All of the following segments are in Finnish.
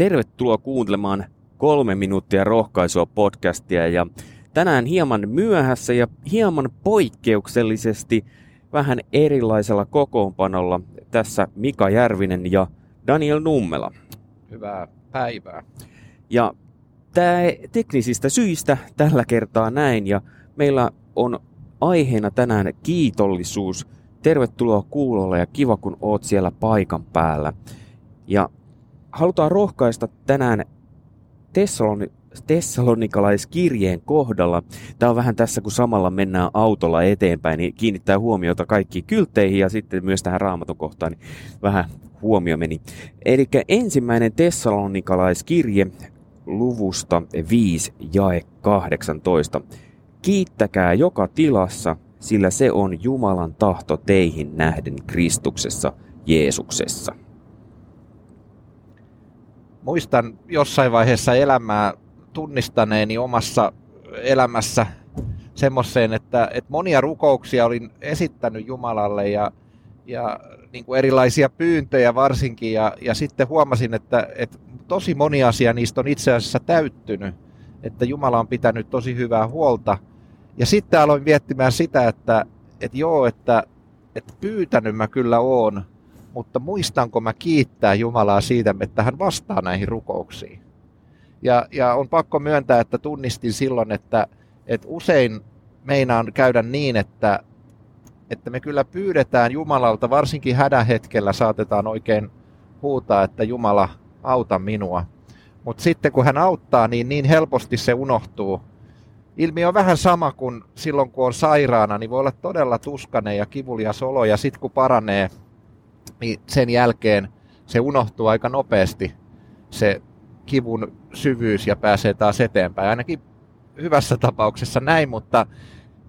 tervetuloa kuuntelemaan kolme minuuttia rohkaisua podcastia ja tänään hieman myöhässä ja hieman poikkeuksellisesti vähän erilaisella kokoonpanolla tässä Mika Järvinen ja Daniel Nummela. Hyvää päivää. Ja tämä teknisistä syistä tällä kertaa näin ja meillä on aiheena tänään kiitollisuus. Tervetuloa kuulolle ja kiva kun oot siellä paikan päällä. Ja halutaan rohkaista tänään Tessaloni, Tessalonikalaiskirjeen kohdalla. Tämä on vähän tässä, kun samalla mennään autolla eteenpäin, niin kiinnittää huomiota kaikkiin kyltteihin ja sitten myös tähän raamatun kohtaan, niin vähän huomio meni. Eli ensimmäinen Tessalonikalaiskirje luvusta 5 jae 18. Kiittäkää joka tilassa, sillä se on Jumalan tahto teihin nähden Kristuksessa, Jeesuksessa muistan jossain vaiheessa elämää tunnistaneeni omassa elämässä semmoiseen, että, että monia rukouksia olin esittänyt Jumalalle ja, ja niin kuin erilaisia pyyntöjä varsinkin ja, ja sitten huomasin, että, että tosi moni asia niistä on itse asiassa täyttynyt, että Jumala on pitänyt tosi hyvää huolta. Ja sitten aloin miettimään sitä, että, että joo, että, että pyytänyt mä kyllä oon, mutta muistanko mä kiittää Jumalaa siitä, että hän vastaa näihin rukouksiin. Ja, ja on pakko myöntää, että tunnistin silloin, että, että usein meinaan käydä niin, että, että me kyllä pyydetään Jumalalta, varsinkin hädän hetkellä saatetaan oikein huutaa, että Jumala auta minua. Mutta sitten kun hän auttaa, niin niin helposti se unohtuu. Ilmiö on vähän sama kuin silloin, kun on sairaana, niin voi olla todella tuskainen ja kivulias olo, ja sitten kun paranee, niin sen jälkeen se unohtuu aika nopeasti se kivun syvyys ja pääsee taas eteenpäin. Ainakin hyvässä tapauksessa näin, mutta,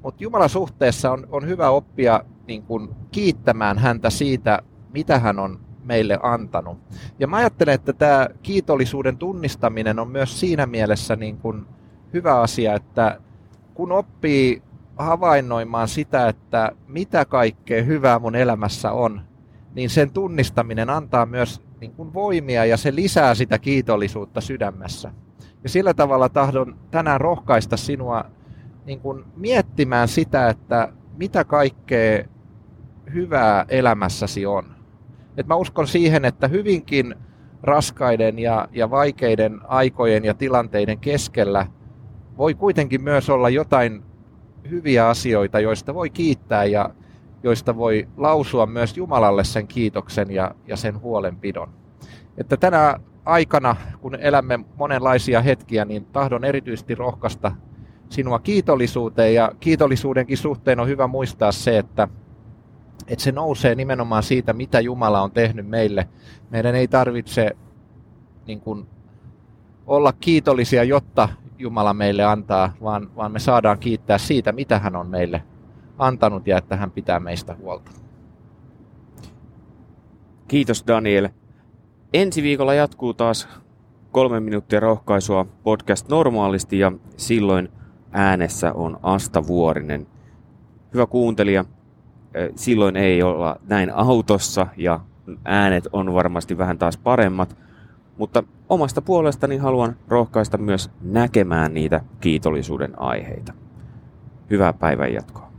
mutta Jumalan suhteessa on, on hyvä oppia niin kuin kiittämään häntä siitä, mitä hän on meille antanut. Ja mä ajattelen, että tämä kiitollisuuden tunnistaminen on myös siinä mielessä niin kuin hyvä asia, että kun oppii havainnoimaan sitä, että mitä kaikkea hyvää mun elämässä on, niin sen tunnistaminen antaa myös niin kuin voimia ja se lisää sitä kiitollisuutta sydämessä. Ja sillä tavalla tahdon tänään rohkaista sinua niin kuin miettimään sitä, että mitä kaikkea hyvää elämässäsi on. Et mä uskon siihen, että hyvinkin raskaiden ja, ja vaikeiden aikojen ja tilanteiden keskellä voi kuitenkin myös olla jotain hyviä asioita, joista voi kiittää ja joista voi lausua myös Jumalalle sen kiitoksen ja, ja sen huolenpidon. Että tänä aikana, kun elämme monenlaisia hetkiä, niin tahdon erityisesti rohkaista sinua kiitollisuuteen ja kiitollisuudenkin suhteen on hyvä muistaa se, että, että se nousee nimenomaan siitä, mitä Jumala on tehnyt meille. Meidän ei tarvitse niin kuin, olla kiitollisia, jotta Jumala meille antaa, vaan, vaan me saadaan kiittää siitä, mitä hän on meille antanut ja että hän pitää meistä huolta. Kiitos Daniel. Ensi viikolla jatkuu taas kolme minuuttia rohkaisua podcast normaalisti ja silloin äänessä on Asta Vuorinen. Hyvä kuuntelija, silloin ei olla näin autossa ja äänet on varmasti vähän taas paremmat, mutta omasta puolestani haluan rohkaista myös näkemään niitä kiitollisuuden aiheita. Hyvää päivän jatkoa.